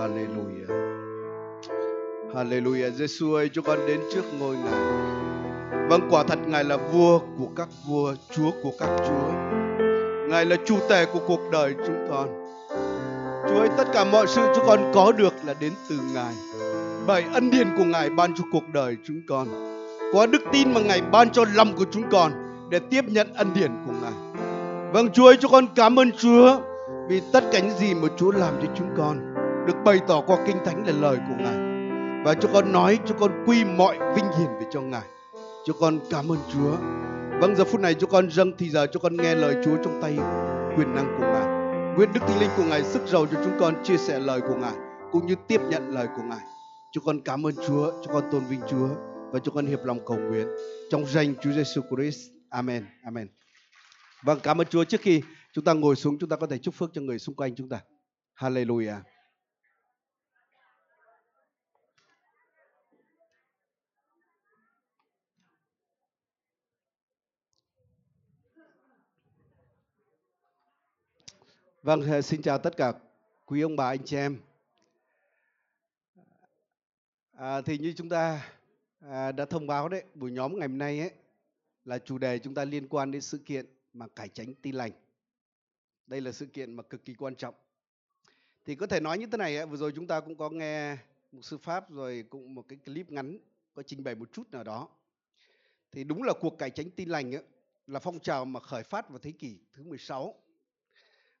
Hallelujah. Hallelujah. Giêsu ơi, cho con đến trước ngôi Ngài. Vâng, quả thật Ngài là vua của các vua, Chúa của các chúa. Ngài là chủ tể của cuộc đời chúng con. Chúa ơi, tất cả mọi sự chúng con có được là đến từ Ngài. Bởi ân điển của Ngài ban cho cuộc đời chúng con. Có đức tin mà Ngài ban cho lòng của chúng con để tiếp nhận ân điển của Ngài. Vâng Chúa ơi, cho con cảm ơn Chúa vì tất cả những gì mà Chúa làm cho chúng con được bày tỏ qua kinh thánh là lời của Ngài. Và chúng con nói, chúng con quy mọi vinh hiển về cho Ngài. Chúng con cảm ơn Chúa. Vâng giờ phút này chúng con dâng thì giờ chúng con nghe lời Chúa trong tay quyền năng của Ngài. Nguyện Đức Thánh Linh của Ngài sức giàu cho chúng con chia sẻ lời của Ngài cũng như tiếp nhận lời của Ngài. Chúng con cảm ơn Chúa, chúng con tôn vinh Chúa và chúng con hiệp lòng cầu nguyện trong danh Chúa Giêsu Christ. Amen. Amen. Vâng, cảm ơn Chúa. Trước khi chúng ta ngồi xuống, chúng ta có thể chúc phước cho người xung quanh chúng ta. Hallelujah. Vâng, ờ, xin chào tất cả quý ông bà anh chị em. À, thì như chúng ta à, đã thông báo đấy, buổi nhóm ngày hôm nay ấy là chủ đề chúng ta liên quan đến sự kiện mà cải tránh tin lành. Đây là sự kiện mà cực kỳ quan trọng. Thì có thể nói như thế này, ấy, vừa rồi chúng ta cũng có nghe một sư pháp rồi cũng một cái clip ngắn có trình bày một chút nào đó. Thì đúng là cuộc cải tránh tin lành ấy, là phong trào mà khởi phát vào thế kỷ thứ 16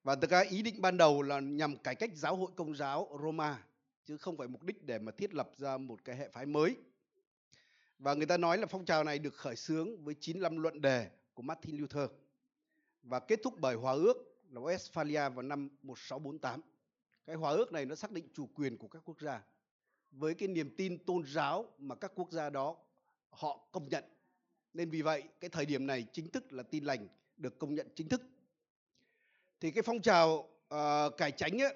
và thực ra ý định ban đầu là nhằm cải cách giáo hội công giáo Roma, chứ không phải mục đích để mà thiết lập ra một cái hệ phái mới. Và người ta nói là phong trào này được khởi xướng với 95 luận đề của Martin Luther và kết thúc bởi hòa ước là Westphalia vào năm 1648. Cái hòa ước này nó xác định chủ quyền của các quốc gia với cái niềm tin tôn giáo mà các quốc gia đó họ công nhận. Nên vì vậy, cái thời điểm này chính thức là tin lành được công nhận chính thức thì cái phong trào uh, cải chánh ấy,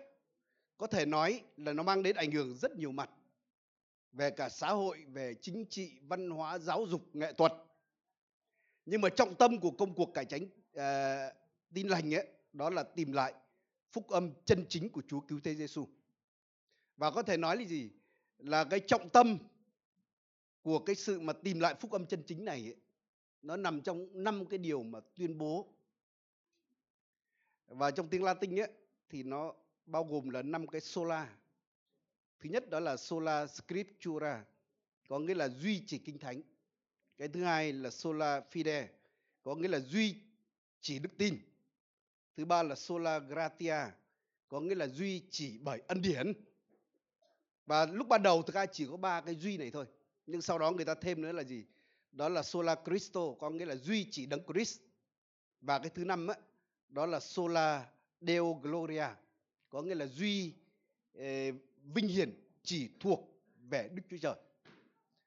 có thể nói là nó mang đến ảnh hưởng rất nhiều mặt về cả xã hội, về chính trị, văn hóa, giáo dục, nghệ thuật. Nhưng mà trọng tâm của công cuộc cải chánh uh, ờ, tin lành ấy đó là tìm lại phúc âm chân chính của Chúa cứu thế Giêsu. Và có thể nói là gì? Là cái trọng tâm của cái sự mà tìm lại phúc âm chân chính này ấy, nó nằm trong năm cái điều mà tuyên bố và trong tiếng Latin ấy, thì nó bao gồm là năm cái sola. Thứ nhất đó là sola scriptura, có nghĩa là duy trì kinh thánh. Cái thứ hai là sola fide, có nghĩa là duy chỉ đức tin. Thứ ba là sola gratia, có nghĩa là duy chỉ bởi ân điển. Và lúc ban đầu thực ra chỉ có ba cái duy này thôi. Nhưng sau đó người ta thêm nữa là gì? Đó là sola Christo, có nghĩa là duy chỉ đấng Christ. Và cái thứ năm ấy, đó là sola deo gloria có nghĩa là duy eh, vinh hiển chỉ thuộc về đức chúa trời.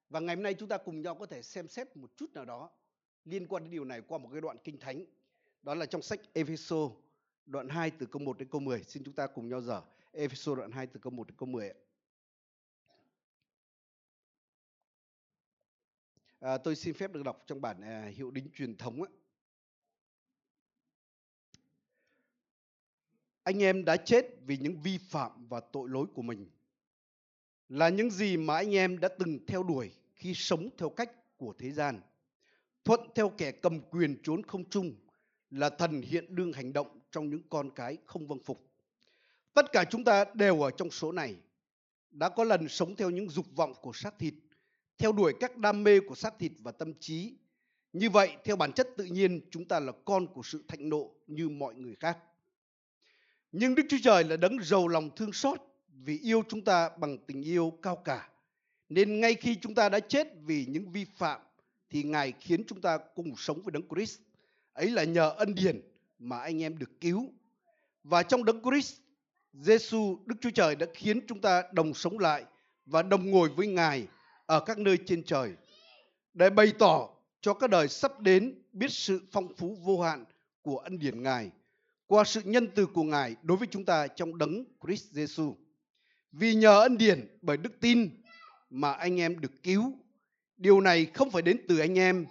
Và ngày hôm nay chúng ta cùng nhau có thể xem xét một chút nào đó liên quan đến điều này qua một cái đoạn kinh thánh. Đó là trong sách Epheso đoạn 2 từ câu 1 đến câu 10 xin chúng ta cùng nhau dở Epheso đoạn 2 từ câu 1 đến câu 10 À, tôi xin phép được đọc trong bản à, hiệu đính truyền thống ấy. Anh em đã chết vì những vi phạm và tội lỗi của mình, là những gì mà anh em đã từng theo đuổi khi sống theo cách của thế gian. Thuận theo kẻ cầm quyền trốn không trung là thần hiện đương hành động trong những con cái không vâng phục. Tất cả chúng ta đều ở trong số này, đã có lần sống theo những dục vọng của xác thịt, theo đuổi các đam mê của xác thịt và tâm trí. Như vậy, theo bản chất tự nhiên, chúng ta là con của sự thạnh nộ như mọi người khác nhưng Đức Chúa Trời là đấng giàu lòng thương xót vì yêu chúng ta bằng tình yêu cao cả. Nên ngay khi chúng ta đã chết vì những vi phạm thì Ngài khiến chúng ta cùng sống với đấng Christ. Ấy là nhờ ân điển mà anh em được cứu. Và trong đấng Christ, Giêsu Đức Chúa Trời đã khiến chúng ta đồng sống lại và đồng ngồi với Ngài ở các nơi trên trời để bày tỏ cho các đời sắp đến biết sự phong phú vô hạn của ân điển Ngài qua sự nhân từ của Ngài đối với chúng ta trong đấng Christ Jesus. Vì nhờ ân điển bởi đức tin mà anh em được cứu. Điều này không phải đến từ anh em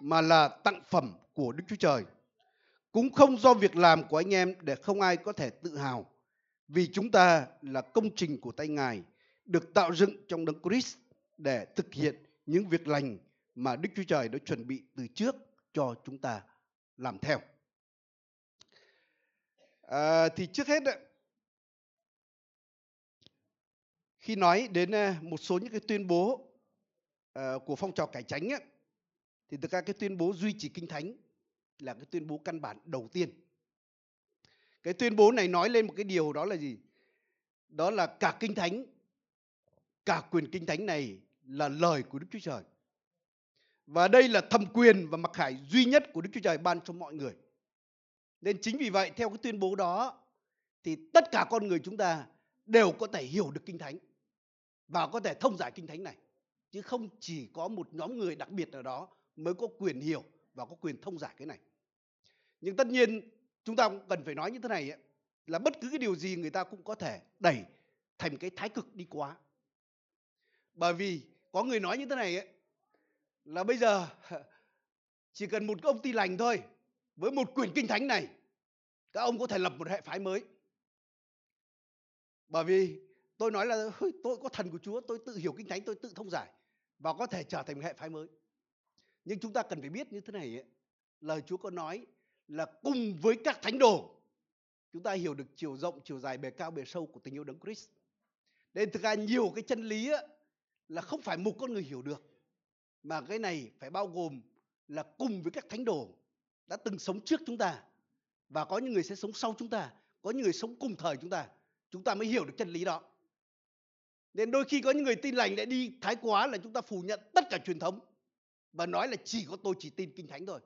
mà là tặng phẩm của Đức Chúa Trời. Cũng không do việc làm của anh em để không ai có thể tự hào. vì chúng ta là công trình của tay Ngài, được tạo dựng trong đấng Christ để thực hiện những việc lành mà Đức Chúa Trời đã chuẩn bị từ trước cho chúng ta làm theo. À, thì trước hết khi nói đến ờ, một số những cái tuyên bố ờ, của phong trào cải tránh ấy, thì thực ra cái tuyên bố duy trì kinh thánh là cái tuyên bố căn bản đầu tiên. Cái tuyên bố này nói lên một cái điều đó là gì? Đó là cả kinh thánh cả quyền kinh thánh này là lời của đức chúa trời. Và đây là thẩm quyền và mặc khải duy nhất của đức chúa trời ban cho mọi người nên chính vì vậy theo cái tuyên bố đó thì tất cả con người chúng ta đều có thể hiểu được kinh thánh và có thể thông giải kinh thánh này. Chứ không chỉ có một nhóm người đặc biệt nào đó mới có quyền hiểu và có quyền thông giải cái này. Nhưng tất nhiên chúng ta cũng cần phải nói như thế này ấy, là bất cứ cái điều gì người ta cũng có thể đẩy thành cái thái cực đi quá bởi vì có người nói như thế này ấy, là bây giờ chỉ cần một công ty lành thôi với một quyển kinh thánh này các ông có thể lập một hệ phái mới. Bởi vì tôi nói là tôi có thần của Chúa tôi tự hiểu kinh thánh tôi tự thông giải và có thể trở thành một hệ phái mới. Nhưng chúng ta cần phải biết như thế này ấy, lời Chúa có nói là cùng với các thánh đồ chúng ta hiểu được chiều rộng chiều dài bề cao bề sâu của tình yêu đấng Christ. Nên thực ra nhiều cái chân lý ấy, là không phải một con người hiểu được mà cái này phải bao gồm là cùng với các thánh đồ đã từng sống trước chúng ta và có những người sẽ sống sau chúng ta có những người sống cùng thời chúng ta chúng ta mới hiểu được chân lý đó. Nên đôi khi có những người tin lành lại đi thái quá là chúng ta phủ nhận tất cả truyền thống và nói là chỉ có tôi chỉ tin kinh thánh thôi.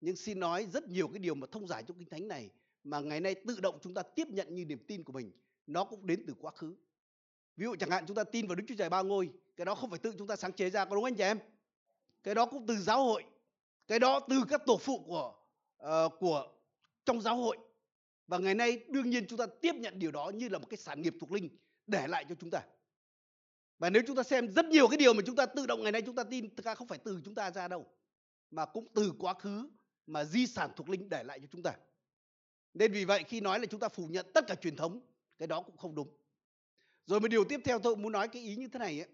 Nhưng xin nói rất nhiều cái điều mà thông giải trong kinh thánh này mà ngày nay tự động chúng ta tiếp nhận như niềm tin của mình nó cũng đến từ quá khứ. Ví dụ chẳng hạn chúng ta tin vào đức chúa trời ba ngôi cái đó không phải tự chúng ta sáng chế ra có đúng anh chị em? Cái đó cũng từ giáo hội cái đó từ các tổ phụ của uh, của trong giáo hội. Và ngày nay đương nhiên chúng ta tiếp nhận điều đó như là một cái sản nghiệp thuộc linh để lại cho chúng ta. Và nếu chúng ta xem rất nhiều cái điều mà chúng ta tự động ngày nay chúng ta tin, thực ra không phải từ chúng ta ra đâu, mà cũng từ quá khứ mà di sản thuộc linh để lại cho chúng ta. Nên vì vậy khi nói là chúng ta phủ nhận tất cả truyền thống, cái đó cũng không đúng. Rồi một điều tiếp theo tôi muốn nói cái ý như thế này ấy,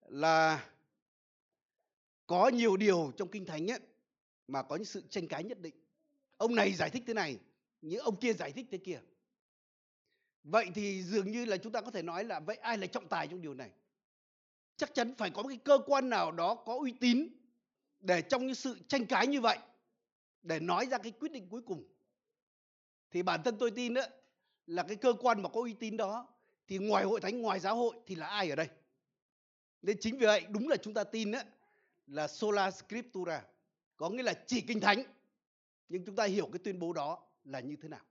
là có nhiều điều trong kinh thánh ấy mà có những sự tranh cãi nhất định ông này giải thích thế này những ông kia giải thích thế kia. Vậy thì dường như là chúng ta có thể nói là vậy ai là trọng tài trong điều này? Chắc chắn phải có một cái cơ quan nào đó có uy tín để trong những sự tranh cãi như vậy, để nói ra cái quyết định cuối cùng. Thì bản thân tôi tin đó là cái cơ quan mà có uy tín đó, thì ngoài hội thánh, ngoài giáo hội thì là ai ở đây? Nên chính vì vậy, đúng là chúng ta tin đó là sola scriptura, có nghĩa là chỉ kinh thánh nhưng chúng ta hiểu cái tuyên bố đó là như thế nào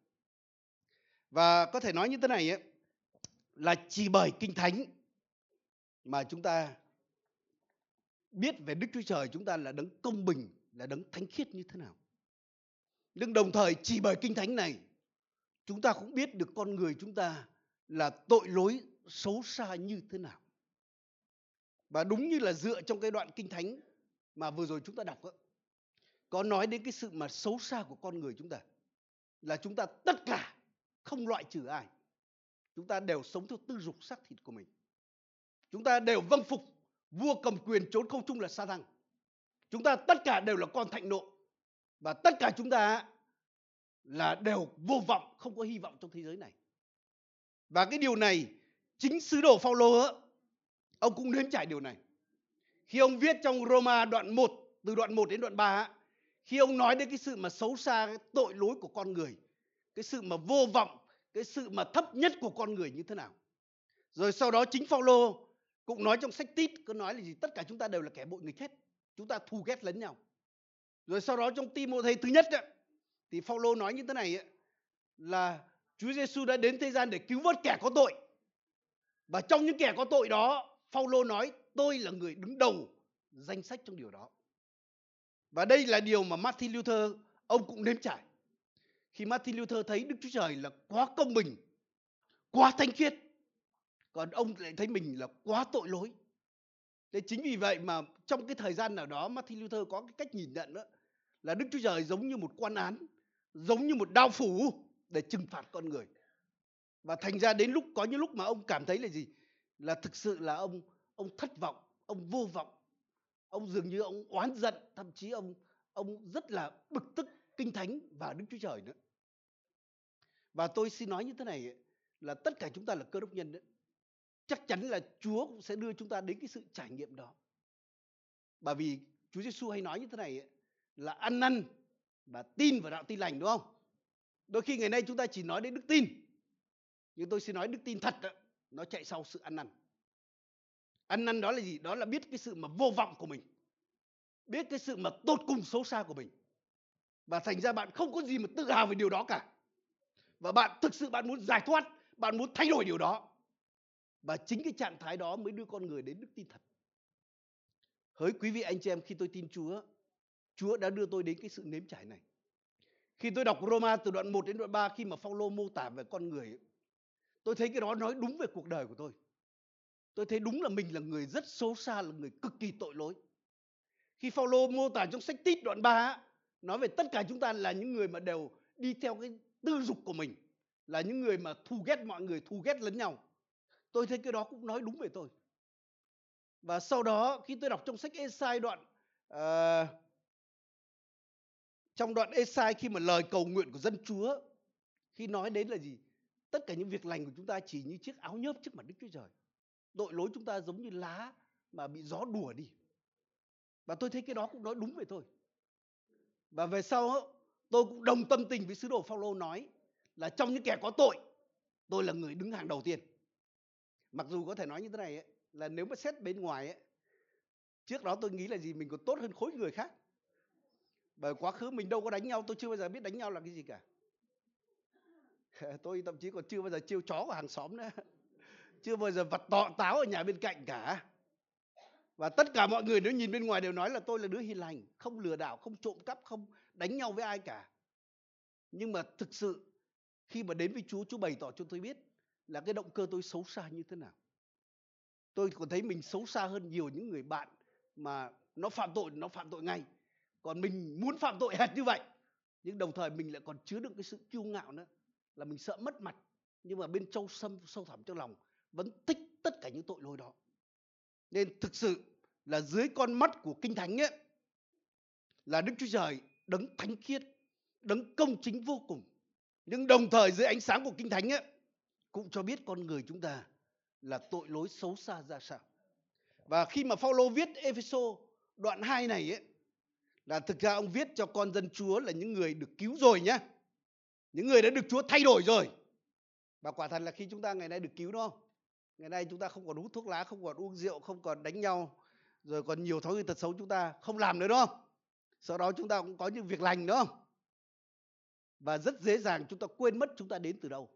và có thể nói như thế này ấy, là chỉ bởi kinh thánh mà chúng ta biết về Đức Chúa Trời chúng ta là đấng công bình, là đấng thánh khiết như thế nào. Nhưng đồng thời chỉ bởi kinh thánh này chúng ta cũng biết được con người chúng ta là tội lỗi xấu xa như thế nào. Và đúng như là dựa trong cái đoạn kinh thánh mà vừa rồi chúng ta đọc đó, có nói đến cái sự mà xấu xa của con người chúng ta, là chúng ta tất cả không loại trừ ai. Chúng ta đều sống theo tư dục xác thịt của mình. Chúng ta đều vâng phục, vua cầm quyền trốn không trung là sa tăng chúng ta tất cả đều là con thạnh nộ. Và tất cả chúng ta là đều vô vọng, không có hy vọng trong thế giới này. Và cái điều này, chính sứ đồ Phaolô ông cũng nếm trải điều này. Khi ông viết trong Roma đoạn 1 từ đoạn 1 đến đoạn 3 khi ông nói đến cái sự mà xấu xa cái tội lỗi của con người cái sự mà vô vọng cái sự mà thấp nhất của con người như thế nào? Rồi sau đó chính Phaolô cũng nói trong sách tít có nói là gì tất cả chúng ta đều là kẻ bội nghịch hết chúng ta thù ghét lẫn nhau. Rồi sau đó trong Timôthê thứ nhất ấy, thì Phaolô nói như thế này ấy, là Chúa Giêsu đã đến thế gian để cứu vớt kẻ có tội. Và trong những kẻ có tội đó Phaolô nói tôi là người đứng đầu danh sách trong điều đó và đây là điều mà Martin Luther ông cũng nếm trải khi Martin Luther thấy Đức Chúa Trời là quá công bình, quá thanh khiết, còn ông lại thấy mình là quá tội lỗi. Thế chính vì vậy mà trong cái thời gian nào đó Martin Luther có cái cách nhìn nhận đó là Đức Chúa Trời giống như một quan án, giống như một đao phủ để trừng phạt con người. và thành ra đến lúc có những lúc mà ông cảm thấy là gì là thực sự là ông ông thất vọng ông vô vọng ông dường như ông oán giận thậm chí ông ông rất là bực tức kinh thánh và đức chúa trời nữa. Và tôi xin nói như thế này là tất cả chúng ta là cơ đốc nhân đấy. Chắc chắn là chúa cũng sẽ đưa chúng ta đến cái sự trải nghiệm đó. Bởi vì chúa giêsu hay nói như thế này là ăn năn và tin vào đạo tin lành đúng không? Đôi khi ngày nay chúng ta chỉ nói đến đức tin. Nhưng tôi xin nói đức tin thật đó, nó chạy sau sự ăn năn ăn năn đó là gì? Đó là biết cái sự mà vô vọng của mình. Biết cái sự mà tột cùng xấu xa của mình. Và thành ra bạn không có gì mà tự hào về điều đó cả. Và bạn thực sự bạn muốn giải thoát, bạn muốn thay đổi điều đó. Và chính cái trạng thái đó mới đưa con người đến đức tin thật. Hỡi quý vị anh chị em, khi tôi tin Chúa Chúa đã đưa tôi đến cái sự nếm trải này. Khi tôi đọc Roma từ đoạn 1 đến đoạn 3 khi mà Phaolô mô tả về con người tôi thấy cái đó nói đúng về cuộc đời của tôi tôi thấy đúng là mình là người rất xấu xa là người cực kỳ tội lỗi. Khi Phaolô mô tả trong sách Tít đoạn 3 nói về tất cả chúng ta là những người mà đều đi theo cái tư dục của mình là những người mà thù ghét mọi người thù ghét lẫn nhau. Tôi thấy cái đó cũng nói đúng về tôi. Và sau đó khi tôi đọc trong sách Esai đoạn uh, trong đoạn Esai khi mà lời cầu nguyện của dân Chúa khi nói đến là gì? Tất cả những việc lành của chúng ta chỉ như chiếc áo nhớp trước mặt Đức Chúa Trời tội lỗi chúng ta giống như lá mà bị gió đùa đi. Và tôi thấy cái đó cũng nói đúng về tôi và về sau tôi cũng đồng tâm tình với sứ đồ Phaolô nói là trong những kẻ có tội tôi là người đứng hàng đầu tiên. Mặc dù có thể nói như thế này ấy, là nếu mà xét bên ngoài ấy, trước đó tôi nghĩ là gì mình còn tốt hơn khối người khác. Bởi quá khứ mình đâu có đánh nhau tôi chưa bao giờ biết đánh nhau là cái gì cả. Tôi thậm chí còn chưa bao giờ chiêu chó của hàng xóm nữa chưa bao giờ vặt tọ táo ở nhà bên cạnh cả. Và tất cả mọi người nếu nhìn bên ngoài đều nói là tôi là đứa hiền lành, không lừa đảo, không trộm cắp, không đánh nhau với ai cả. Nhưng mà thực sự, khi mà đến với Chúa Chúa bày tỏ cho tôi biết là cái động cơ tôi xấu xa như thế nào. Tôi còn thấy mình xấu xa hơn nhiều những người bạn mà nó phạm tội, nó phạm tội ngay. Còn mình muốn phạm tội hệt như vậy, nhưng đồng thời mình lại còn chứa đựng cái sự kiêu ngạo nữa, là mình sợ mất mặt. Nhưng mà bên châu sâm sâu thẳm trong lòng vẫn thích tất cả những tội lỗi đó nên thực sự là dưới con mắt của kinh thánh ấy, là đức chúa trời đấng thánh khiết, đấng công chính vô cùng nhưng đồng thời dưới ánh sáng của kinh thánh ấy, cũng cho biết con người chúng ta là tội lỗi xấu xa ra sao và khi mà Phaolô viết Epheso đoạn 2 này ấy, là thực ra ông viết cho con dân Chúa là những người được cứu rồi nhá. Những người đã được Chúa thay đổi rồi. Và quả thật là khi chúng ta ngày nay được cứu, đúng không? Ngày nay chúng ta không còn hút thuốc lá, không còn uống rượu, không còn đánh nhau, rồi còn nhiều thói quen tật xấu chúng ta không làm nữa đúng không? Sau đó chúng ta cũng có những việc lành đúng không? Và rất dễ dàng chúng ta quên mất chúng ta đến từ đâu.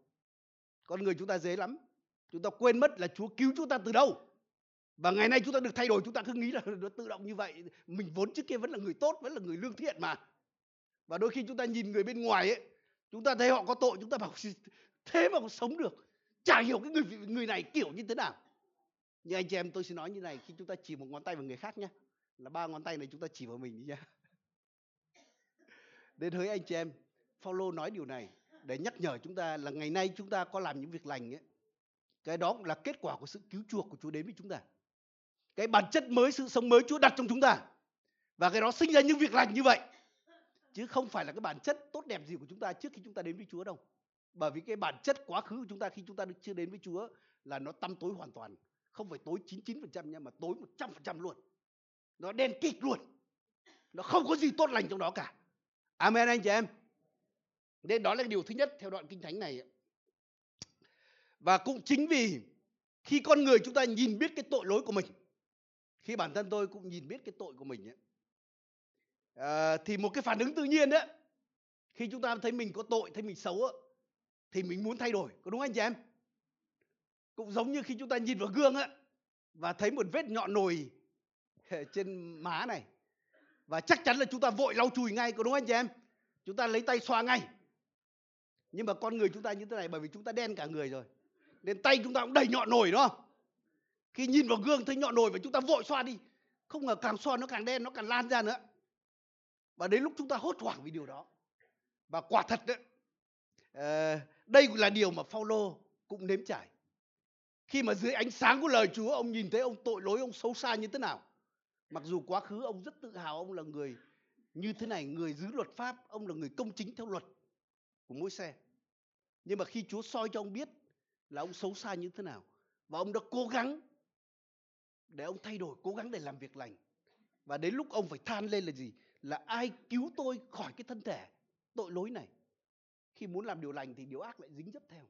Con người chúng ta dễ lắm. Chúng ta quên mất là Chúa cứu chúng ta từ đâu. Và ngày nay chúng ta được thay đổi chúng ta cứ nghĩ là nó tự động như vậy. Mình vốn trước kia vẫn là người tốt, vẫn là người lương thiện mà. Và đôi khi chúng ta nhìn người bên ngoài ấy, chúng ta thấy họ có tội chúng ta bảo thế mà còn sống được. Chả hiểu cái người người này kiểu như thế nào. Nhưng anh chị em tôi xin nói như này khi chúng ta chỉ một ngón tay vào người khác nhé. Là ba ngón tay này chúng ta chỉ vào mình đi nhá. Đến hỡi anh chị em, Paulo nói điều này để nhắc nhở chúng ta là ngày nay chúng ta có làm những việc lành ấy. Cái đó cũng là kết quả của sự cứu chuộc của Chúa đến với chúng ta cái bản chất mới sự sống mới Chúa đặt trong chúng ta và cái đó sinh ra những việc lành như vậy chứ không phải là cái bản chất tốt đẹp gì của chúng ta trước khi chúng ta đến với Chúa đâu bởi vì cái bản chất quá khứ của chúng ta khi chúng ta chưa đến với Chúa là nó tăm tối hoàn toàn. Không phải tối 99% nha mà tối 100% luôn. Nó đen kịt luôn. Nó không có gì tốt lành trong đó cả. Amen anh chị em. Nên đó là điều thứ nhất theo đoạn kinh thánh này và cũng chính vì khi con người chúng ta nhìn biết cái tội lỗi của mình khi bản thân tôi cũng nhìn biết cái tội của mình ấy, à, thì một cái phản ứng tự nhiên đấy khi chúng ta thấy mình có tội thấy mình xấu ấy, thì mình muốn thay đổi, có đúng anh chị em? Cũng giống như khi chúng ta nhìn vào gương á, và thấy một vết nhọn nồi trên má này, và chắc chắn là chúng ta vội lau chùi ngay, có đúng anh chị em? Chúng ta lấy tay xoa ngay. Nhưng mà con người chúng ta như thế này, bởi vì chúng ta đen cả người rồi, nên tay chúng ta cũng đầy nhọn nồi, đúng không? Khi nhìn vào gương thấy nhọn nồi và chúng ta vội xoa đi, không ngờ càng xoa nó càng đen, nó càng lan ra nữa. Và đến lúc chúng ta hốt hoảng vì điều đó. Và quả thật đấy Ờ, đây là điều mà Phaolô cũng nếm trải. Khi mà dưới ánh sáng của lời Chúa ông nhìn thấy ông tội lỗi ông xấu xa như thế nào. Mặc dù quá khứ ông rất tự hào ông là người như thế này, người giữ luật pháp, ông là người công chính theo luật của mỗi xe. Nhưng mà khi Chúa soi cho ông biết là ông xấu xa như thế nào và ông đã cố gắng để ông thay đổi, cố gắng để làm việc lành. Và đến lúc ông phải than lên là gì? Là ai cứu tôi khỏi cái thân thể tội lỗi này. Khi muốn làm điều lành thì điều ác lại dính dấp theo.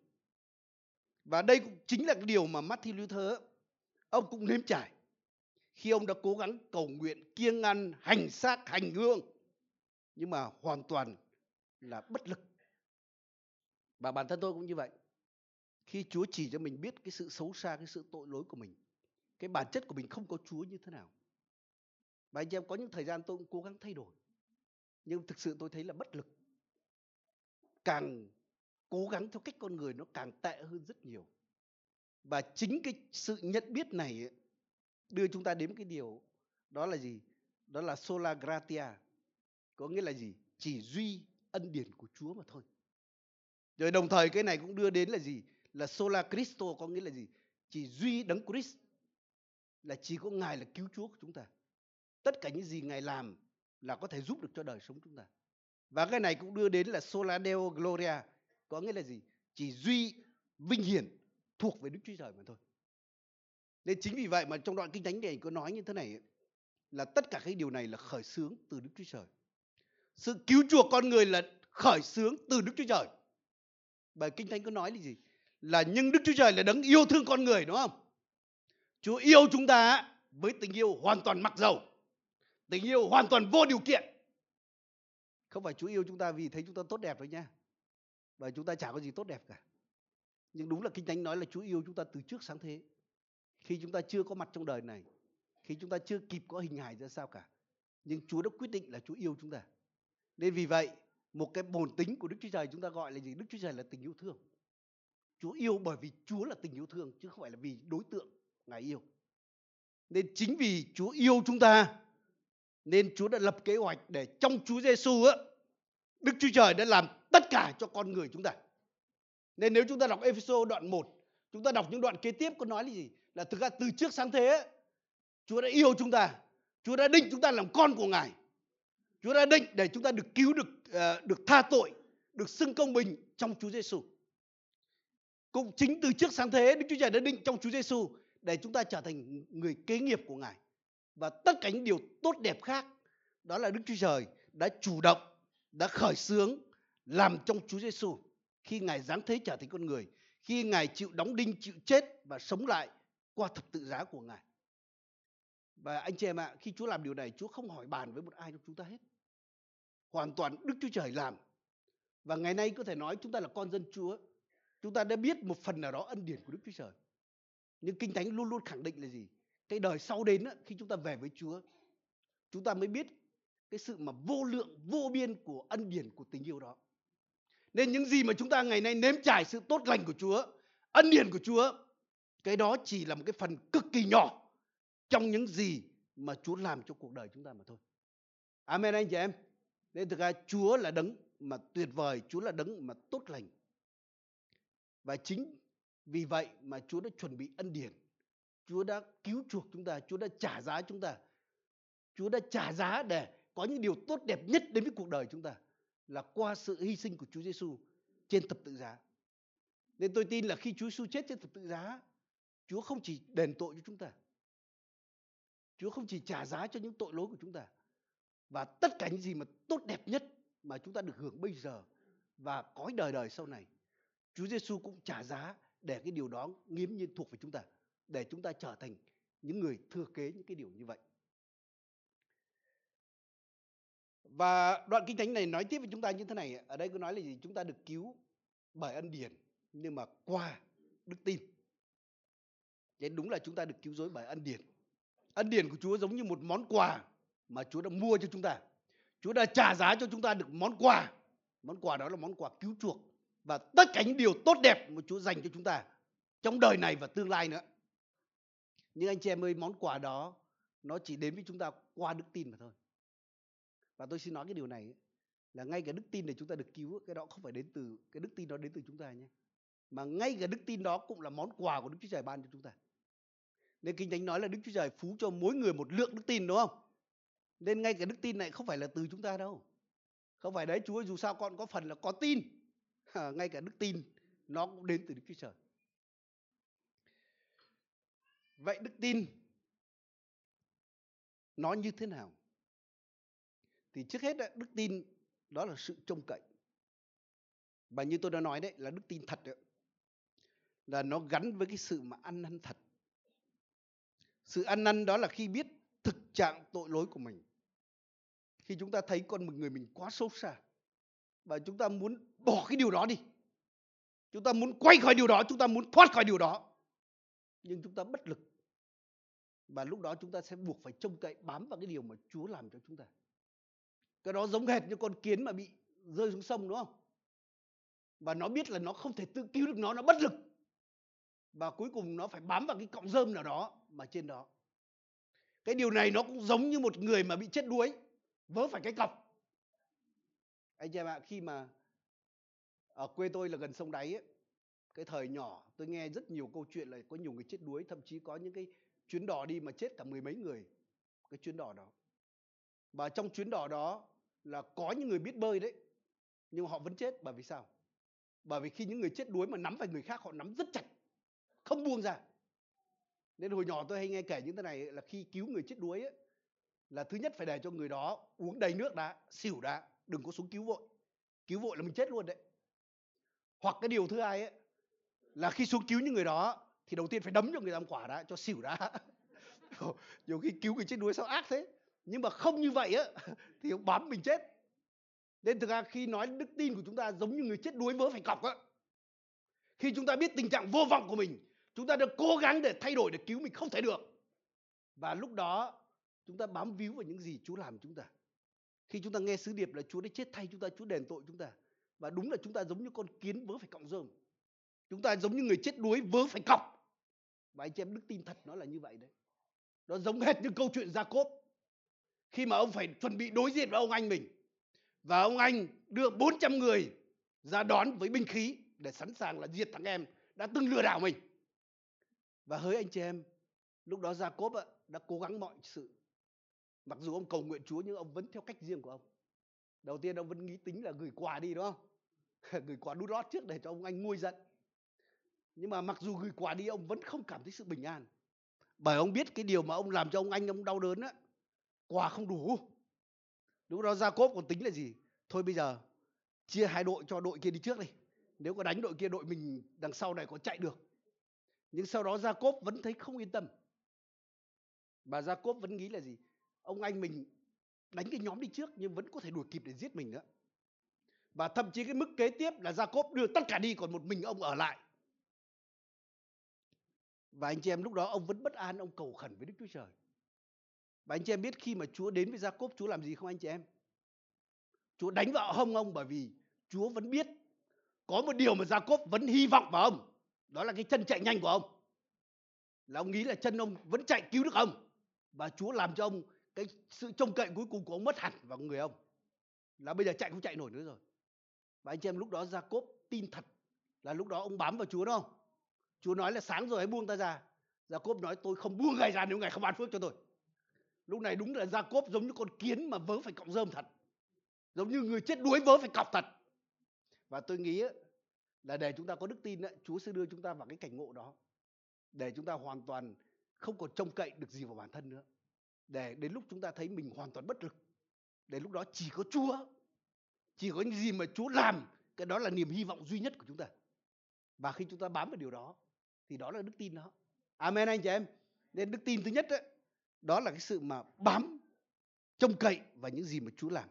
Và đây cũng chính là cái điều mà Matthew Luther ông cũng nếm trải. Khi ông đã cố gắng cầu nguyện, kiêng ăn, hành xác, hành hương, nhưng mà hoàn toàn là bất lực. Và bản thân tôi cũng như vậy. Khi Chúa chỉ cho mình biết cái sự xấu xa, cái sự tội lỗi của mình, cái bản chất của mình không có Chúa như thế nào. Và anh em, có những thời gian tôi cũng cố gắng thay đổi, nhưng thực sự tôi thấy là bất lực càng cố gắng theo cách con người nó càng tệ hơn rất nhiều. Và chính cái sự nhận biết này đưa chúng ta đến cái điều đó là gì? Đó là sola gratia, có nghĩa là gì? Chỉ duy ân điển của Chúa mà thôi. Rồi đồng thời cái này cũng đưa đến là gì? Là sola Christo có nghĩa là gì? Chỉ duy đấng Christ, là chỉ có ngài là cứu Chúa của chúng ta. Tất cả những gì ngài làm là có thể giúp được cho đời sống chúng ta và cái này cũng đưa đến là sola deo gloria, có nghĩa là gì? Chỉ duy vinh hiển thuộc về Đức Chúa Trời mà thôi. Nên chính vì vậy mà trong đoạn kinh thánh này có nói như thế này là tất cả cái điều này là khởi xướng từ Đức Chúa Trời. Sự cứu chuộc con người là khởi xướng từ Đức Chúa Trời. Bài kinh thánh có nói là gì? Là nhưng Đức Chúa Trời là đấng yêu thương con người, đúng không? Chúa yêu chúng ta với tình yêu hoàn toàn mặc dầu, tình yêu hoàn toàn vô điều kiện không phải Chúa yêu chúng ta vì thấy chúng ta tốt đẹp thôi nha. Và chúng ta chả có gì tốt đẹp cả. Nhưng đúng là kinh thánh nói là Chúa yêu chúng ta từ trước sáng thế. Khi chúng ta chưa có mặt trong đời này, khi chúng ta chưa kịp có hình hài ra sao cả. Nhưng Chúa đã quyết định là Chúa yêu chúng ta. Nên vì vậy, một cái bổn tính của Đức Chúa Trời chúng ta gọi là gì? Đức Chúa Trời là tình yêu thương. Chúa yêu bởi vì Chúa là tình yêu thương, chứ không phải là vì đối tượng Ngài yêu. Nên chính vì Chúa yêu chúng ta nên Chúa đã lập kế hoạch để trong Chúa Giêsu á Đức Chúa Trời đã làm tất cả cho con người chúng ta. Nên nếu chúng ta đọc Ephesos đoạn 1, chúng ta đọc những đoạn kế tiếp có nói là gì? Là thực ra từ trước sáng thế Chúa đã yêu chúng ta, Chúa đã định chúng ta làm con của Ngài. Chúa đã định để chúng ta được cứu được ờ, được tha tội, được xưng công bình trong Chúa Giêsu. Cũng chính từ trước sáng thế Đức Chúa Trời đã định trong Chúa Giêsu để chúng ta trở thành người kế nghiệp của Ngài. Và tất cả những điều tốt đẹp khác đó là Đức Chúa Trời đã chủ động, đã khởi xướng làm trong Chúa Giêsu khi Ngài giáng thế trở thành con người, khi Ngài chịu đóng đinh, chịu chết và sống lại qua thập tự giá của Ngài. Và anh chị em ạ, khi Chúa làm điều này, Chúa không hỏi bàn với một ai trong chúng ta hết. Hoàn toàn Đức Chúa Trời làm. Và ngày nay có thể nói chúng ta là con dân Chúa. Chúng ta đã biết một phần nào đó ân điển của Đức Chúa Trời. Nhưng Kinh Thánh luôn luôn khẳng định là gì? Cái đời sau đến khi chúng ta về với Chúa, chúng ta mới biết cái sự mà vô lượng, vô biên của ân điển của tình yêu đó. Nên những gì mà chúng ta ngày nay nếm trải sự tốt lành của Chúa, ân điển của Chúa, cái đó chỉ là một cái phần cực kỳ nhỏ trong những gì mà Chúa làm cho cuộc đời chúng ta mà thôi. Amen anh chị em. Nên thực ra Chúa là đấng mà tuyệt vời, Chúa là đấng mà tốt lành. Và chính vì vậy mà Chúa đã chuẩn bị ân điển. Chúa đã cứu chuộc chúng ta, Chúa đã trả giá chúng ta. Chúa đã trả giá để có những điều tốt đẹp nhất đến với cuộc đời chúng ta là qua sự hy sinh của Chúa Giêsu trên thập tự giá. Nên tôi tin là khi Chúa Giêsu chết trên thập tự giá, Chúa không chỉ đền tội cho chúng ta. Chúa không chỉ trả giá cho những tội lỗi của chúng ta. Và tất cả những gì mà tốt đẹp nhất mà chúng ta được hưởng bây giờ và cõi đời đời sau này. Chúa Giêsu cũng trả giá để cái điều đó nghiễm nhiên thuộc về chúng ta. Để chúng ta trở thành những người thừa kế những cái điều như vậy. Và đoạn kinh thánh này nói tiếp với chúng ta như thế này. Ở đây có nói là gì? Chúng ta được cứu bởi ân điển, nhưng mà qua đức tin. vậy đúng là chúng ta được cứu rỗi bởi ân điển. Ân điển của Chúa giống như một món quà mà Chúa đã mua cho chúng ta. Chúa đã trả giá cho chúng ta được món quà. Món quà đó là món quà cứu chuộc và tất cả những điều tốt đẹp mà Chúa dành cho chúng ta trong đời này và tương lai nữa. Nhưng anh chị em ơi, món quà đó nó chỉ đến với chúng ta qua đức tin mà thôi. Và tôi xin nói cái điều này là ngay cả đức tin để chúng ta được cứu cái đó không phải đến từ cái đức tin đó đến từ chúng ta nhé. mà ngay cả đức tin đó cũng là món quà của Đức Chúa Trời ban cho chúng ta. Nên Kinh Thánh nói là Đức Chúa Trời phú cho mỗi người một lượng đức tin đúng không? Nên ngay cả đức tin này không phải là từ chúng ta đâu. Không phải đấy Chúa dù sao con có phần là có tin. À, ngay cả đức tin nó cũng đến từ Đức Chúa Trời. Vậy đức tin nó như thế nào? Thì trước hết đức tin đó là sự trông cậy. Và như tôi đã nói đấy là đức tin thật đấy. Là nó gắn với cái sự mà ăn năn thật. Sự ăn năn đó là khi biết thực trạng tội lỗi của mình. Khi chúng ta thấy con một người mình quá xấu xa và chúng ta muốn bỏ cái điều đó đi. Chúng ta muốn quay khỏi điều đó, chúng ta muốn thoát khỏi điều đó. Nhưng chúng ta bất lực. Và lúc đó chúng ta sẽ buộc phải trông cậy bám vào cái điều mà Chúa làm cho chúng ta. Cái đó giống hệt như con kiến mà bị rơi xuống sông đúng không? Và nó biết là nó không thể tự cứu được nó, nó bất lực. Và cuối cùng nó phải bám vào cái cọng rơm nào đó mà trên đó. Cái điều này nó cũng giống như một người mà bị chết đuối, vớ phải cái cọc. Anh chị em ạ, khi mà ở quê tôi là gần sông đáy ấy, cái thời nhỏ tôi nghe rất nhiều câu chuyện là có nhiều người chết đuối, thậm chí có những cái chuyến đò đi mà chết cả mười mấy người cái chuyến đò đó. Và trong chuyến đò đó là có những người biết bơi đấy nhưng họ vẫn chết. Bởi vì sao? Bởi vì khi những người chết đuối mà nắm phải người khác họ nắm rất chặt không buông ra. Nên hồi nhỏ tôi hay nghe kể những thế này là khi cứu người chết đuối ấy, là thứ nhất phải để cho người đó uống đầy nước đã xỉu đã đừng có xuống cứu vội. Cứu vội là mình chết luôn đấy. Hoặc cái điều thứ hai ấy là khi xuống cứu những người đó thì đầu tiên phải đấm cho người ta một quả đã, cho xỉu đã. Nhiều khi cứu người chết đuối sao ác thế. Nhưng mà không như vậy á, thì ông bám mình chết. Nên thực ra khi nói đức tin của chúng ta giống như người chết đuối vớ phải cọc á. Khi chúng ta biết tình trạng vô vọng của mình, chúng ta được cố gắng để thay đổi, để cứu mình không thể được. Và lúc đó, chúng ta bám víu vào những gì Chúa làm chúng ta. Khi chúng ta nghe sứ điệp là Chúa đã chết thay chúng ta, Chúa đền tội chúng ta. Và đúng là chúng ta giống như con kiến vớ phải cọng rơm. Chúng ta giống như người chết đuối vớ phải cọc và anh chị em đức tin thật nó là như vậy đấy. Nó giống hệt như câu chuyện gia cốp. Khi mà ông phải chuẩn bị đối diện với ông anh mình, và ông anh đưa 400 người ra đón với binh khí để sẵn sàng là diệt thằng em đã từng lừa đảo mình. Và hỡi anh chị em, lúc đó gia cốp đã cố gắng mọi sự. Mặc dù ông cầu nguyện chúa nhưng ông vẫn theo cách riêng của ông. Đầu tiên ông vẫn nghĩ tính là gửi quà đi, đúng không? Gửi quà đút lót trước để cho ông anh nguôi giận nhưng mà mặc dù gửi quà đi, ông vẫn không cảm thấy sự bình an. Bởi ông biết cái điều mà ông làm cho ông anh ông đau đớn á, quà không đủ. Lúc đó gia cốp còn tính là gì? Thôi bây giờ, chia hai đội cho đội kia đi trước đi. Nếu có đánh đội kia, đội mình đằng sau này có chạy được. Nhưng sau đó gia cốp vẫn thấy không yên tâm. Và gia cốp vẫn nghĩ là gì? Ông anh mình đánh cái nhóm đi trước nhưng vẫn có thể đuổi kịp để giết mình nữa. Và thậm chí cái mức kế tiếp là gia cốp đưa tất cả đi, còn một mình ông ở lại và anh chị em lúc đó ông vẫn bất an, ông cầu khẩn với Đức Chúa Trời. Và anh chị em biết khi mà Chúa đến với Gia-cốp, Chúa làm gì không anh chị em? Chúa đánh vào hông ông bởi vì Chúa vẫn biết có một điều mà Gia-cốp vẫn hy vọng vào ông. Đó là cái chân chạy nhanh của ông. Là ông nghĩ là chân ông vẫn chạy cứu được ông. Và Chúa làm cho ông cái sự trông cậy cuối cùng của ông mất hẳn vào người ông. Là bây giờ chạy không chạy nổi nữa rồi. Và anh chị em lúc đó Gia-cốp tin thật là lúc đó ông bám vào Chúa đúng không? Chúa nói là sáng rồi hãy buông ta ra. Jacob Cốp nói tôi không buông ngài ra nếu ngài không ban phước cho tôi. Lúc này đúng là Jacob Cốp giống như con kiến mà vớ phải cọng rơm thật. Giống như người chết đuối vớ phải cọc thật. Và tôi nghĩ là để chúng ta có đức tin, Chúa sẽ đưa chúng ta vào cái cảnh ngộ đó. Để chúng ta hoàn toàn không còn trông cậy được gì vào bản thân nữa. Để đến lúc chúng ta thấy mình hoàn toàn bất lực. Đến lúc đó chỉ có Chúa. Chỉ có những gì mà Chúa làm. Cái đó là niềm hy vọng duy nhất của chúng ta. Và khi chúng ta bám vào điều đó thì đó là đức tin đó. Amen anh chị em. Nên đức tin thứ nhất đấy, đó là cái sự mà bám trông cậy vào những gì mà Chúa làm.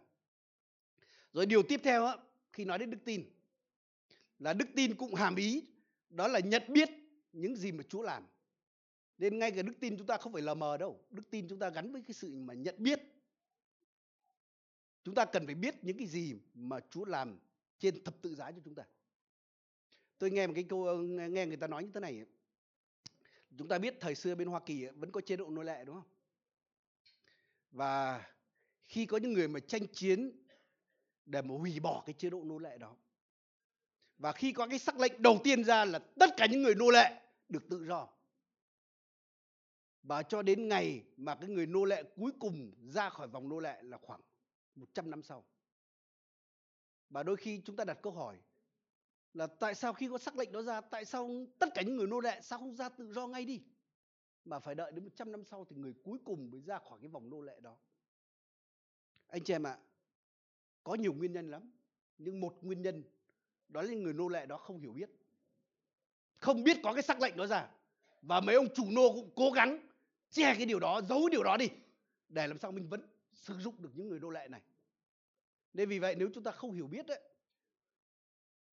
Rồi điều tiếp theo đó, khi nói đến đức tin là đức tin cũng hàm ý đó là nhận biết những gì mà Chúa làm. Nên ngay cả đức tin chúng ta không phải lờ mờ đâu đức tin chúng ta gắn với cái sự mà nhận biết. Chúng ta cần phải biết những cái gì mà Chúa làm trên thập tự giá cho chúng ta tôi nghe một cái câu ờ, nghe người ta nói như thế này chúng ta biết thời xưa bên Hoa Kỳ vẫn có chế độ nô lệ, đúng không? Và khi có những người mà tranh chiến để mà hủy bỏ cái chế độ nô lệ đó, và khi có cái sắc lệnh đầu tiên ra là tất cả những người nô lệ được tự do. Và cho đến ngày mà cái người nô lệ cuối cùng ra khỏi vòng nô lệ là khoảng 100 năm sau. Và đôi khi chúng ta đặt câu hỏi là tại sao khi có sắc lệnh đó ra, tại sao tất cả những người nô lệ sao không ra tự do ngay đi? Mà phải đợi đến 100 năm sau thì người cuối cùng mới ra khỏi cái vòng nô lệ đó. Anh chị em ạ, có nhiều nguyên nhân lắm. Nhưng một nguyên nhân đó là người nô lệ đó không hiểu biết. Không biết có cái sắc lệnh đó ra. Và mấy ông chủ nô cũng cố gắng che cái điều đó, giấu điều đó đi. Để làm sao mình vẫn sử dụng được những người nô lệ này. Nên vì vậy nếu chúng ta không hiểu biết đấy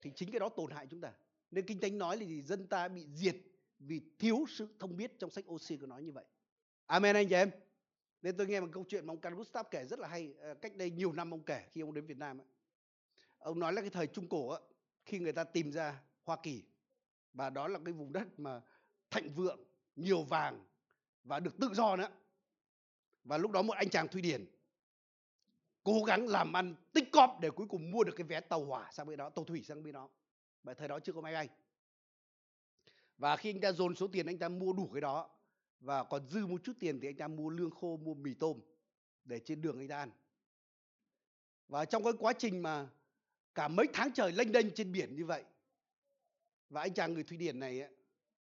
thì chính cái đó tổn hại chúng ta. Nên Kinh Thánh nói là gì? Dân ta bị diệt vì thiếu sự thông biết trong sách OC có nói như vậy. Amen anh chị em. Nên tôi nghe một câu chuyện mà ông Carl Gustav kể rất là hay. Ờ, cách đây nhiều năm ông kể khi ông đến Việt Nam. Ông nói là cái thời Trung Cổ khi người ta tìm ra Hoa Kỳ và đó là cái vùng đất mà thịnh vượng, nhiều vàng và được tự do nữa. Và lúc đó một anh chàng Thụy Điển cố gắng làm ăn tích cóp để cuối cùng mua được cái vé tàu hỏa sang bên đó, tàu thủy sang bên đó. Bởi thời đó chưa có máy bay. Và khi anh ta dồn số tiền anh ta mua đủ cái đó và còn dư một chút tiền thì anh ta mua lương khô, mua mì tôm để trên đường anh ta ăn. Và trong cái quá trình mà cả mấy tháng trời lênh đênh trên biển như vậy và anh chàng người Thụy Điển này ấy,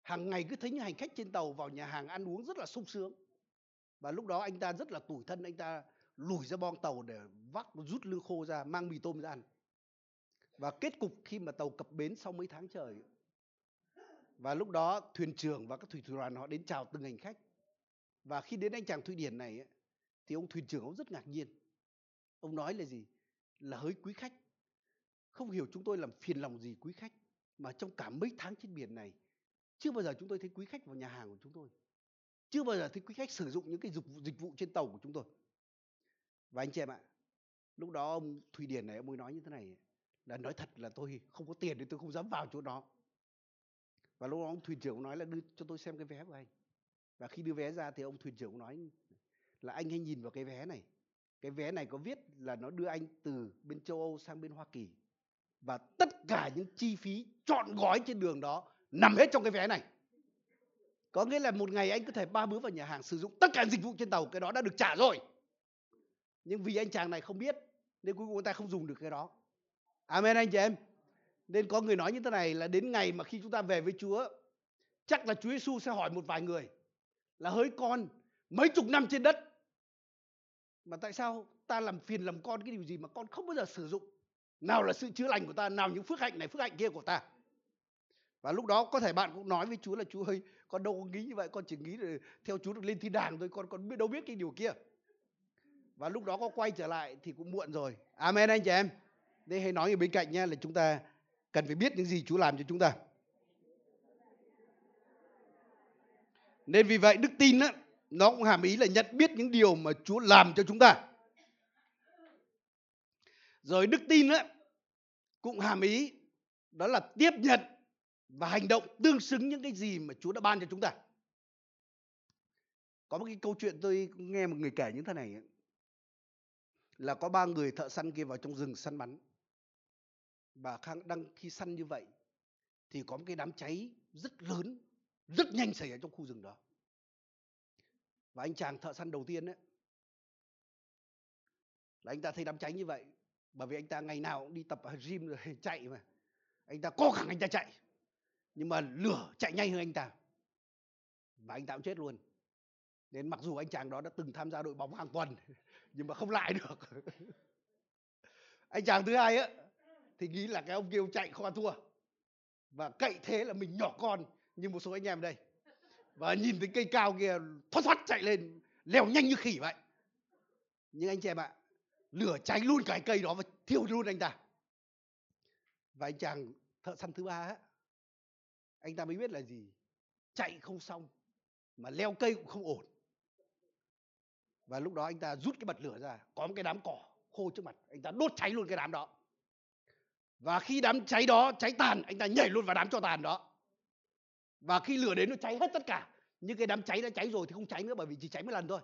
hàng ngày cứ thấy những hành khách trên tàu vào nhà hàng ăn uống rất là sung sướng và lúc đó anh ta rất là tủi thân anh ta lùi ra bong tàu để vác rút lương khô ra mang mì tôm ra ăn. Và kết cục khi mà tàu cập bến sau mấy tháng trời. Và lúc đó thuyền trưởng và các thủy thủ đoàn họ đến chào từng hành khách. Và khi đến anh chàng thụy điển này ấy, thì ông thuyền trưởng ông rất ngạc nhiên. Ông nói là gì? Là hỡi quý khách không hiểu chúng tôi làm phiền lòng gì quý khách mà trong cả mấy tháng trên biển này chưa bao giờ chúng tôi thấy quý khách vào nhà hàng của chúng tôi. Chưa bao giờ thấy quý khách sử dụng những cái dịch vụ, dịch vụ trên tàu của chúng tôi và anh chị em ạ, lúc đó ông thụy điển này, ông mới nói như thế này, là nói thật là tôi không có tiền thì tôi không dám vào chỗ đó. Và lúc đó ông thuyền trưởng nói là đưa cho tôi xem cái vé của anh. Và khi đưa vé ra thì ông thuyền trưởng nói là anh hãy nhìn vào cái vé này. Cái vé này có viết là nó đưa anh từ bên châu âu sang bên hoa kỳ. Và tất cả những chi phí chọn gói trên đường đó nằm hết trong cái vé này. Có nghĩa là một ngày anh có thể ba bữa vào nhà hàng sử dụng tất cả dịch vụ trên tàu, cái đó đã được trả rồi nhưng vì anh chàng này không biết, nên cuối cùng người ta không dùng được cái đó. Amen, anh chị em. Nên có người nói như thế này là đến ngày mà khi chúng ta về với Chúa, chắc là Chúa Giêsu sẽ hỏi một vài người là, hỡi con, mấy chục năm trên đất, mà tại sao ta làm phiền làm con cái điều gì mà con không bao giờ sử dụng? Nào là sự chữa lành của ta, nào những phước hạnh này, phước hạnh kia của ta. Và lúc đó có thể bạn cũng nói với Chúa là, Chúa ơi, con đâu có nghĩ như vậy, con chỉ nghĩ là theo Chúa được lên thiên đàng thôi, con con biết đâu biết cái điều kia và lúc đó có quay trở lại thì cũng muộn rồi. Amen anh chị em. Nên hãy nói ở bên cạnh nhé là chúng ta cần phải biết những gì Chúa làm cho chúng ta. Nên vì vậy đức tin đó nó cũng hàm ý là nhận biết những điều mà Chúa làm cho chúng ta. Rồi đức tin đó cũng hàm ý đó là tiếp nhận và hành động tương xứng những cái gì mà Chúa đã ban cho chúng ta. Có một cái câu chuyện tôi nghe một người kể như thế này ấy, là có ba người thợ săn kia vào trong rừng săn bắn. Và đang khi săn như vậy thì có một cái đám cháy rất lớn, rất nhanh xảy ra trong khu rừng đó. Và anh chàng thợ săn đầu tiên ấy, là anh ta thấy đám cháy như vậy, bởi vì anh ta ngày nào cũng đi tập gym rồi chạy mà. Anh ta cố gắng anh ta chạy, nhưng mà lửa chạy nhanh hơn anh ta. Và anh ta cũng chết luôn. Nên mặc dù anh chàng đó đã từng tham gia đội bóng hàng tuần nhưng mà không lại được. Anh chàng thứ hai á, thì nghĩ là cái ông kia chạy không ăn thua. Và cậy thế là mình nhỏ con như một số anh em đây. Và nhìn thấy cây cao kia thoát thoát chạy lên, leo nhanh như khỉ vậy. Nhưng anh chị em ạ, lửa cháy luôn cái cây đó và thiêu luôn anh ta. Và anh chàng thợ săn thứ ba á, anh ta mới biết là gì? Chạy không xong, mà leo cây cũng không ổn và lúc đó anh ta rút cái bật lửa ra có một cái đám cỏ khô trước mặt anh ta đốt cháy luôn cái đám đó. Và khi đám cháy đó cháy tàn anh ta nhảy luôn vào đám cho tàn đó. Và khi lửa đến nó cháy hết tất cả nhưng cái đám cháy đã cháy rồi thì không cháy nữa bởi vì chỉ cháy một lần thôi.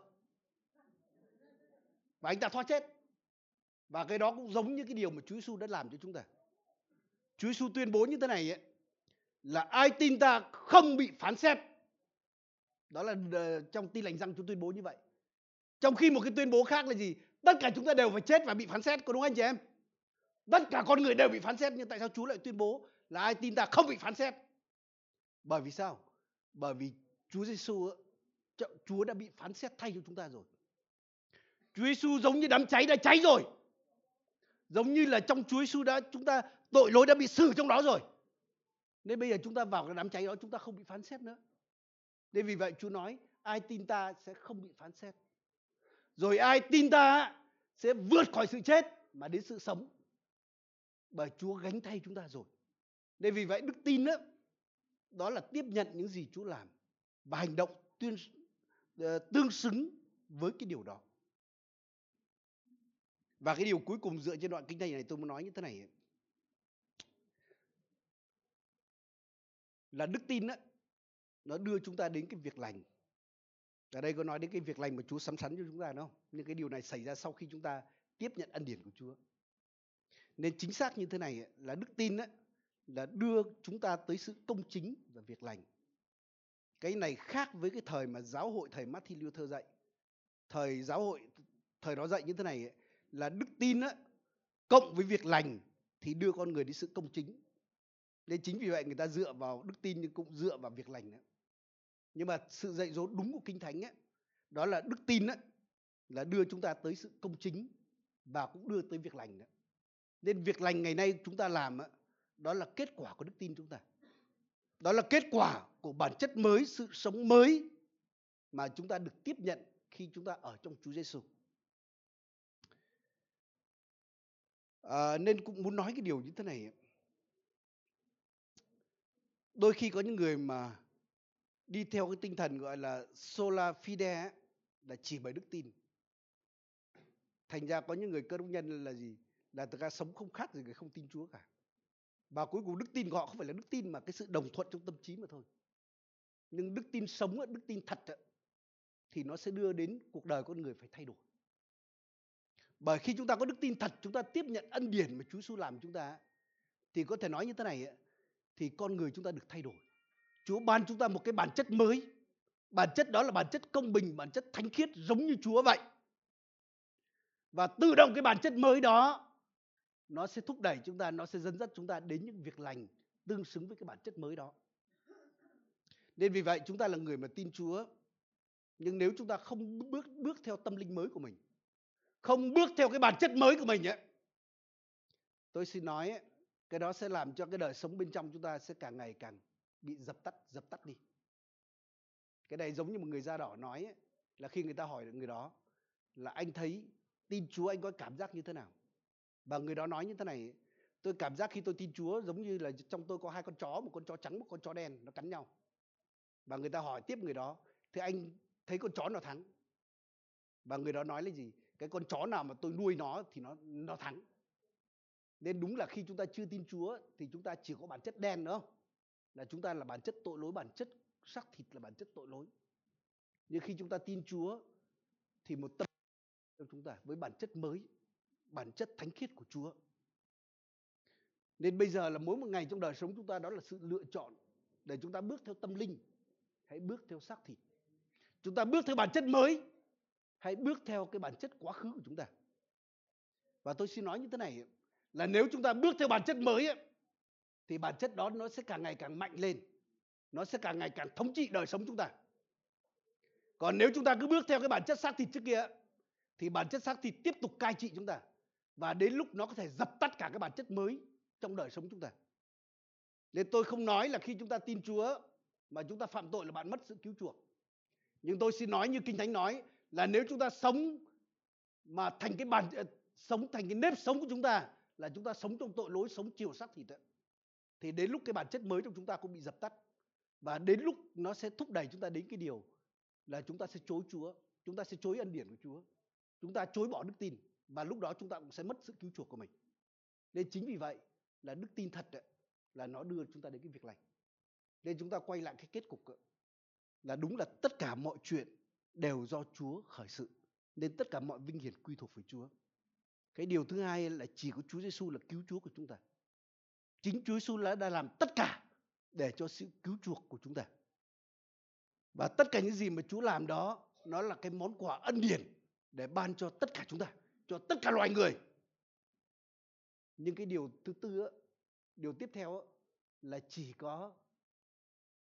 Và anh ta thoát chết. Và cái đó cũng giống như cái điều mà Chúa Giêsu đã làm cho chúng ta. Chúa Giêsu tuyên bố như thế này ấy, là ai tin ta không bị phán xét. Đó là ờ, trong tin lành răng Chúa tuyên bố như vậy. Trong khi một cái tuyên bố khác là gì? Tất cả chúng ta đều phải chết và bị phán xét, có đúng anh chị em? Tất cả con người đều bị phán xét nhưng tại sao Chúa lại tuyên bố là ai tin ta không bị phán xét? Bởi vì sao? Bởi vì Chúa Giêsu Chúa đã bị phán xét thay cho chúng ta rồi. Chúa Giêsu giống như đám cháy đã cháy rồi. Giống như là trong Chúa Giêsu đã chúng ta tội lỗi đã bị xử trong đó rồi. Nên bây giờ chúng ta vào cái đám cháy đó chúng ta không bị phán xét nữa. Nên vì vậy Chúa nói ai tin ta sẽ không bị phán xét. Rồi ai tin ta sẽ vượt khỏi sự chết mà đến sự sống. Bởi Chúa gánh thay chúng ta rồi. Nên vì vậy đức tin đó, đó là tiếp nhận những gì Chúa làm và hành động tuyên ờ, tương xứng với cái điều đó. Và cái điều cuối cùng dựa trên đoạn kinh thánh này tôi muốn nói như thế này. Là đức tin đó, nó đưa chúng ta đến cái việc lành. Ở đây có nói đến cái việc lành mà Chúa sắm sắn cho chúng ta đúng không? Nhưng cái điều này xảy ra sau khi chúng ta tiếp nhận ân điển của Chúa. Nên chính xác như thế này là đức tin đó, là đưa chúng ta tới sự công chính và việc lành. Cái này khác với cái thời mà giáo hội thầy Martin Luther dạy. Thời giáo hội thời đó dạy như thế này là đức tin á, cộng với việc lành thì đưa con người đến sự công chính. Nên chính vì vậy người ta dựa vào đức tin nhưng cũng dựa vào việc lành nữa. Nhưng mà sự dạy dỗ đúng của Kinh Thánh ấy, đó là đức tin ấy, là đưa chúng ta tới sự công chính và cũng đưa tới việc lành nữa. Nên việc lành ngày nay chúng ta làm ấy, đó là kết quả của đức tin chúng ta. Đó là kết quả của bản chất mới, sự sống mới mà chúng ta được tiếp nhận khi chúng ta ở trong Chúa Giêsu. À, nên cũng muốn nói cái điều như thế này. Đôi khi có những người mà đi theo cái tinh thần gọi là sola fide là chỉ bởi đức tin. Thành ra có những người cơ đốc nhân là gì? Là thực ra sống không khác gì người không tin Chúa cả. Và cuối cùng đức tin của họ không phải là đức tin mà cái sự đồng thuận trong tâm trí mà thôi. Nhưng đức tin sống, đức tin thật thì nó sẽ đưa đến cuộc đời con người phải thay đổi. Bởi khi chúng ta có đức tin thật, chúng ta tiếp nhận ân điển mà Chúa Giêsu làm chúng ta thì có thể nói như thế này thì con người chúng ta được thay đổi. Chúa ban chúng ta một cái bản chất mới. Bản chất đó là bản chất công bình, bản chất thánh khiết giống như Chúa vậy. Và tự động cái bản chất mới đó nó sẽ thúc đẩy chúng ta, nó sẽ dẫn dắt chúng ta đến những việc lành tương xứng với cái bản chất mới đó. Nên vì vậy chúng ta là người mà tin Chúa. Nhưng nếu chúng ta không bước bước theo tâm linh mới của mình, không bước theo cái bản chất mới của mình ấy, tôi xin nói ấy, cái đó sẽ làm cho cái đời sống bên trong chúng ta sẽ càng ngày càng bị dập tắt, dập tắt đi. Cái này giống như một người da đỏ nói ấy, là khi người ta hỏi người đó là anh thấy tin Chúa anh có cảm giác như thế nào? Và người đó nói như thế này, tôi cảm giác khi tôi tin Chúa giống như là trong tôi có hai con chó, một con chó trắng, một con chó đen, nó cắn nhau. Và người ta hỏi tiếp người đó, thế anh thấy con chó nào thắng? Và người đó nói là gì? Cái con chó nào mà tôi nuôi nó thì nó nó thắng. Nên đúng là khi chúng ta chưa tin Chúa thì chúng ta chỉ có bản chất đen nữa không? Là chúng ta là bản chất tội lỗi, bản chất xác thịt là bản chất tội lỗi. Nhưng khi chúng ta tin Chúa thì một tâm trong chúng ta với bản chất mới bản chất thánh khiết của Chúa. Nên bây giờ là mỗi một ngày trong đời sống chúng ta đó là sự lựa chọn để chúng ta bước theo tâm linh hãy bước theo xác thịt. Chúng ta bước theo bản chất mới hãy bước theo cái bản chất quá khứ của chúng ta. Và tôi xin nói như thế này là nếu chúng ta bước theo bản chất mới ấy, thì bản chất đó nó sẽ càng ngày càng mạnh lên. Nó sẽ càng ngày càng thống trị đời sống chúng ta. Còn nếu chúng ta cứ bước theo cái bản chất xác thịt trước kia thì bản chất xác thịt tiếp tục cai trị chúng ta và đến lúc nó có thể dập tắt cả cái bản chất mới trong đời sống chúng ta. Nên tôi không nói là khi chúng ta tin Chúa mà chúng ta phạm tội là bạn mất sự cứu chuộc. Nhưng tôi xin nói như Kinh Thánh nói là nếu chúng ta sống mà thành cái bản ờ, sống thành cái nếp sống của chúng ta là chúng ta sống trong tội lỗi sống chiều xác thịt ấy, thì đến lúc cái bản chất mới trong chúng ta cũng bị dập tắt. Và đến lúc nó sẽ thúc đẩy chúng ta đến cái điều là chúng ta sẽ chối Chúa, chúng ta sẽ chối ân điển của Chúa, chúng ta chối bỏ đức tin và lúc đó chúng ta cũng sẽ mất sự cứu chuộc của mình. Nên chính vì vậy là đức tin thật đấy, là nó đưa chúng ta đến cái việc lành. Nên chúng ta quay lại cái kết cục ấy, là đúng là tất cả mọi chuyện đều do Chúa khởi sự nên tất cả mọi vinh hiển quy thuộc về Chúa. Cái điều thứ hai là chỉ có Chúa Giêsu là cứu Chúa của chúng ta chính Chúa Giêsu đã làm tất cả để cho sự cứu chuộc của chúng ta. Và tất cả những gì mà Chúa làm đó nó là cái món quà ân điển để ban cho tất cả chúng ta, cho tất cả loài người. Nhưng cái điều thứ tư, điều tiếp theo là chỉ có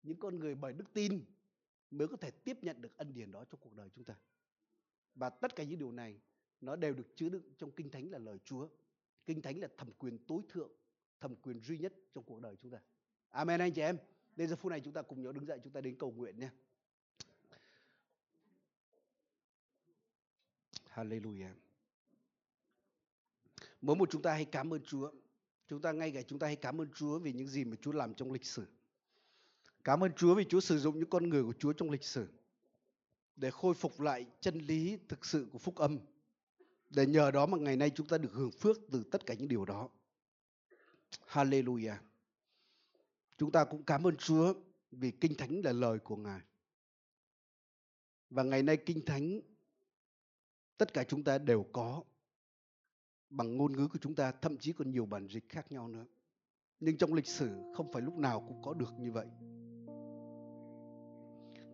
những con người bởi đức tin mới có thể tiếp nhận được ân điển đó trong cuộc đời chúng ta. Và tất cả những điều này nó đều được chứa đựng trong Kinh Thánh là lời Chúa. Kinh Thánh là thẩm quyền tối thượng, thẩm quyền duy nhất trong cuộc đời chúng ta. Amen anh chị em. Nên giờ phút này chúng ta cùng nhau đứng dậy, chúng ta đến cầu nguyện nhé. Hallelujah. Mỗi một chúng ta hãy cảm ơn Chúa. Chúng ta ngay cả chúng ta hãy cảm ơn Chúa vì những gì mà Chúa làm trong lịch sử. Cảm ơn Chúa vì Chúa sử dụng những con người của Chúa trong lịch sử để khôi phục lại chân lý thực sự của phúc âm. Để nhờ đó mà ngày nay chúng ta được hưởng phước từ tất cả những điều đó. Hallelujah. Chúng ta cũng cảm ơn Chúa vì Kinh Thánh là lời của Ngài. Và ngày nay Kinh Thánh tất cả chúng ta đều có bằng ngôn ngữ của chúng ta, thậm chí còn nhiều bản dịch khác nhau nữa. Nhưng trong lịch sử không phải lúc nào cũng có được như vậy.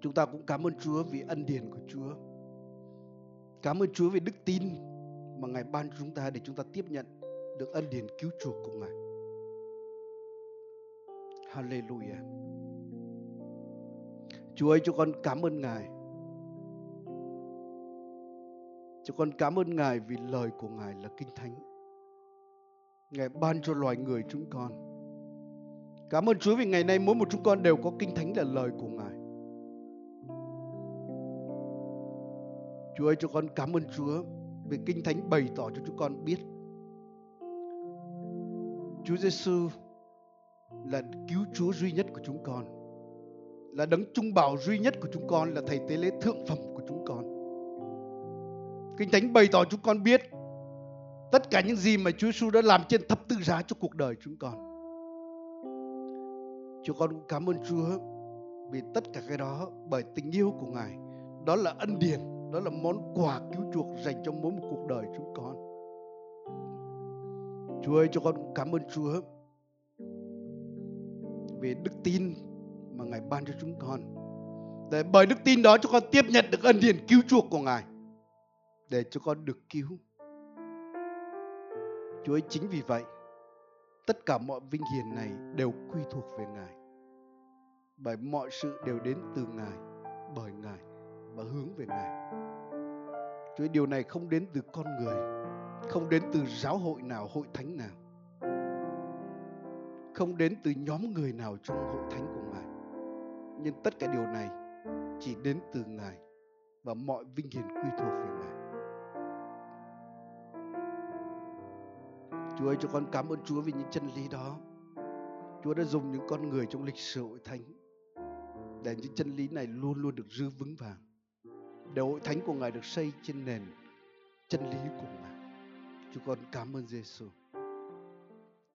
Chúng ta cũng cảm ơn Chúa vì ân điển của Chúa. Cảm ơn Chúa vì đức tin mà Ngài ban cho chúng ta để chúng ta tiếp nhận được ân điển cứu chuộc của Ngài. Hallelujah. Chúa ơi, cho con cảm ơn Ngài. Cho con cảm ơn Ngài vì lời của Ngài là kinh thánh. Ngài ban cho loài người chúng con. Cảm ơn Chúa vì ngày nay mỗi một chúng con đều có kinh thánh là lời của Ngài. Chúa ơi cho con cảm ơn Chúa vì kinh thánh bày tỏ cho chúng con biết Chúa Giêsu là cứu Chúa duy nhất của chúng con, là đấng trung bảo duy nhất của chúng con, là thầy tế lễ thượng phẩm của chúng con. Kinh thánh bày tỏ chúng con biết tất cả những gì mà Chúa Giêsu đã làm trên thập tự giá cho cuộc đời chúng con. Chúng con cũng cảm ơn Chúa vì tất cả cái đó bởi tình yêu của Ngài. Đó là ân điển, đó là món quà cứu chuộc dành cho mỗi một cuộc đời chúng con. Chúa ơi, cho con cảm ơn Chúa về đức tin mà Ngài ban cho chúng con. Để bởi đức tin đó cho con tiếp nhận được ân điển cứu chuộc của Ngài. Để cho con được cứu. Chúa ấy chính vì vậy tất cả mọi vinh hiển này đều quy thuộc về Ngài. Bởi mọi sự đều đến từ Ngài, bởi Ngài và hướng về Ngài. Chúa ấy điều này không đến từ con người, không đến từ giáo hội nào, hội thánh nào không đến từ nhóm người nào trong hội thánh của Ngài. Nhưng tất cả điều này chỉ đến từ Ngài và mọi vinh hiển quy thuộc về Ngài. Chúa ơi, cho con cảm ơn Chúa vì những chân lý đó. Chúa đã dùng những con người trong lịch sử hội thánh để những chân lý này luôn luôn được giữ vững vàng. Để hội thánh của Ngài được xây trên nền chân lý của Ngài. Chúa con cảm ơn Giêsu.